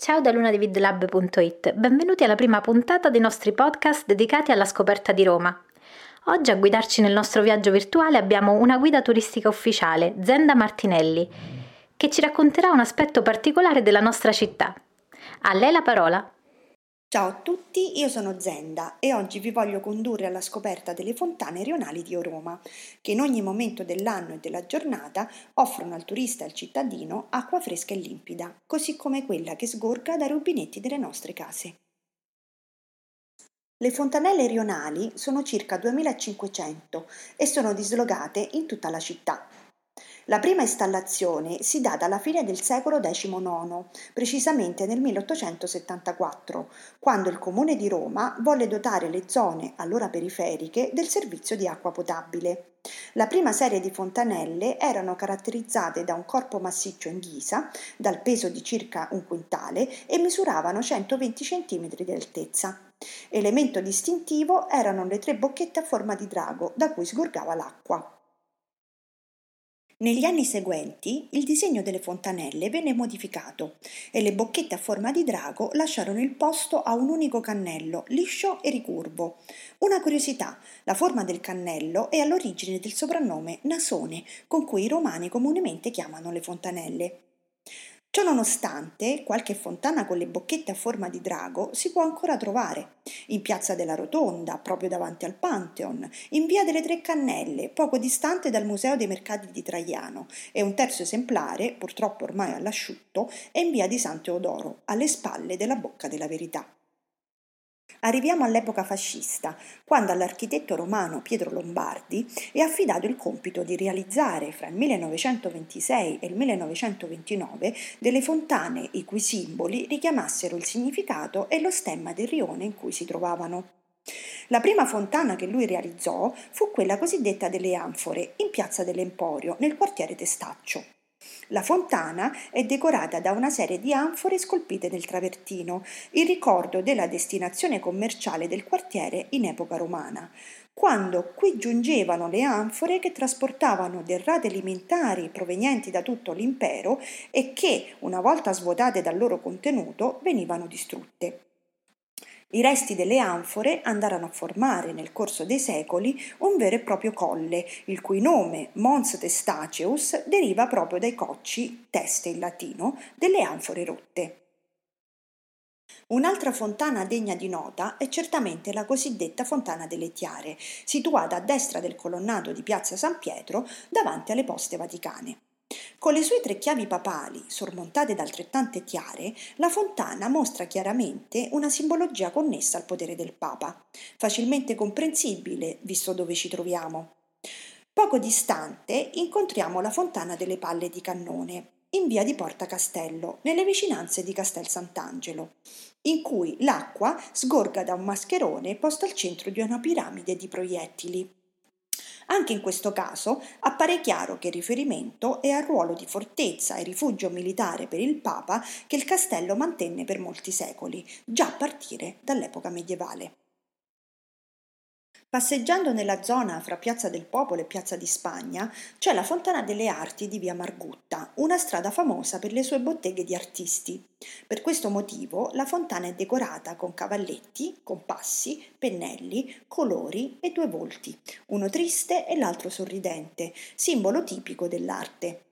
Ciao da lunadevidlab.it, benvenuti alla prima puntata dei nostri podcast dedicati alla scoperta di Roma. Oggi a guidarci nel nostro viaggio virtuale abbiamo una guida turistica ufficiale, Zenda Martinelli, che ci racconterà un aspetto particolare della nostra città. A lei la parola. Ciao a tutti, io sono Zenda e oggi vi voglio condurre alla scoperta delle fontane rionali di Roma, che in ogni momento dell'anno e della giornata offrono al turista e al cittadino acqua fresca e limpida, così come quella che sgorga dai rubinetti delle nostre case. Le fontanelle rionali sono circa 2500 e sono dislogate in tutta la città. La prima installazione si dà dalla fine del secolo XIX, precisamente nel 1874, quando il Comune di Roma volle dotare le zone allora periferiche del servizio di acqua potabile. La prima serie di fontanelle erano caratterizzate da un corpo massiccio in ghisa, dal peso di circa un quintale e misuravano 120 cm di altezza. Elemento distintivo erano le tre bocchette a forma di drago da cui sgorgava l'acqua. Negli anni seguenti il disegno delle fontanelle venne modificato e le bocchette a forma di drago lasciarono il posto a un unico cannello, liscio e ricurvo. Una curiosità, la forma del cannello è all'origine del soprannome nasone con cui i romani comunemente chiamano le fontanelle. Ciononostante, qualche fontana con le bocchette a forma di drago si può ancora trovare in Piazza della Rotonda, proprio davanti al Pantheon, in Via delle Tre Cannelle, poco distante dal Museo dei Mercati di Traiano, e un terzo esemplare, purtroppo ormai all'asciutto, è in Via di San Teodoro, alle spalle della Bocca della Verità. Arriviamo all'epoca fascista, quando all'architetto romano Pietro Lombardi è affidato il compito di realizzare fra il 1926 e il 1929 delle fontane i cui simboli richiamassero il significato e lo stemma del rione in cui si trovavano. La prima fontana che lui realizzò fu quella cosiddetta delle Anfore, in piazza dell'Emporio, nel quartiere Testaccio. La fontana è decorata da una serie di anfore scolpite nel travertino, in ricordo della destinazione commerciale del quartiere in epoca romana, quando qui giungevano le anfore che trasportavano derrate alimentari provenienti da tutto l'impero e che, una volta svuotate dal loro contenuto, venivano distrutte. I resti delle anfore andarono a formare nel corso dei secoli un vero e proprio colle, il cui nome Mons Testaceus deriva proprio dai cocci, teste in latino, delle anfore rotte. Un'altra fontana degna di nota è certamente la cosiddetta Fontana delle Tiare, situata a destra del colonnato di Piazza San Pietro davanti alle poste vaticane. Con le sue tre chiavi papali, sormontate da altrettante tiare, la fontana mostra chiaramente una simbologia connessa al potere del Papa, facilmente comprensibile visto dove ci troviamo. Poco distante incontriamo la fontana delle palle di cannone, in via di Porta Castello, nelle vicinanze di Castel Sant'Angelo, in cui l'acqua sgorga da un mascherone posto al centro di una piramide di proiettili. Anche in questo caso appare chiaro che il riferimento è al ruolo di fortezza e rifugio militare per il Papa che il castello mantenne per molti secoli, già a partire dall'epoca medievale. Passeggiando nella zona fra Piazza del Popolo e Piazza di Spagna c'è la Fontana delle Arti di Via Margutta, una strada famosa per le sue botteghe di artisti. Per questo motivo la fontana è decorata con cavalletti, compassi, pennelli, colori e due volti, uno triste e l'altro sorridente, simbolo tipico dell'arte.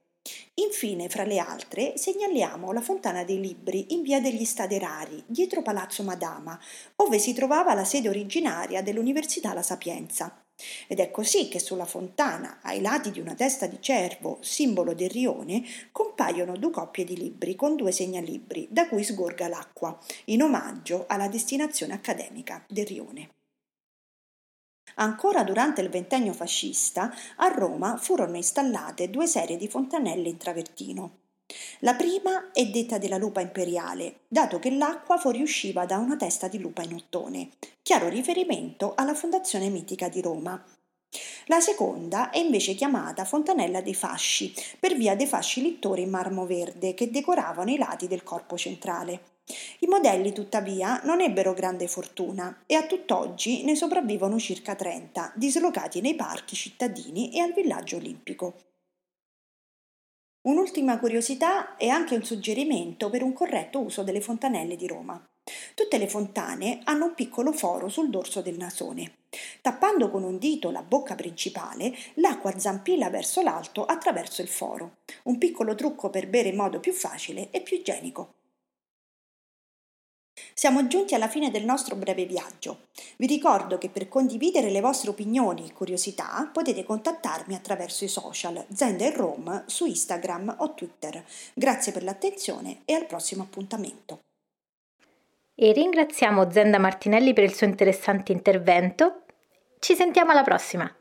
Infine, fra le altre, segnaliamo la Fontana dei Libri in via degli Staderari, dietro Palazzo Madama, dove si trovava la sede originaria dell'Università La Sapienza. Ed è così che sulla fontana, ai lati di una testa di cervo, simbolo del rione, compaiono due coppie di libri con due segnalibri da cui sgorga l'acqua, in omaggio alla destinazione accademica del rione. Ancora durante il ventennio fascista, a Roma furono installate due serie di fontanelle in travertino. La prima è detta della lupa imperiale, dato che l'acqua fuoriusciva da una testa di lupa in ottone, chiaro riferimento alla fondazione mitica di Roma. La seconda è invece chiamata Fontanella dei Fasci, per via dei fasci littori in marmo verde che decoravano i lati del corpo centrale. I modelli, tuttavia, non ebbero grande fortuna e a tutt'oggi ne sopravvivono circa 30, dislocati nei parchi cittadini e al villaggio olimpico. Un'ultima curiosità e anche un suggerimento per un corretto uso delle fontanelle di Roma. Tutte le fontane hanno un piccolo foro sul dorso del nasone. Tappando con un dito la bocca principale, l'acqua zampilla verso l'alto attraverso il foro. Un piccolo trucco per bere in modo più facile e più igienico. Siamo giunti alla fine del nostro breve viaggio. Vi ricordo che per condividere le vostre opinioni e curiosità potete contattarmi attraverso i social Zender Rome su Instagram o Twitter. Grazie per l'attenzione e al prossimo appuntamento. E ringraziamo Zenda Martinelli per il suo interessante intervento. Ci sentiamo alla prossima!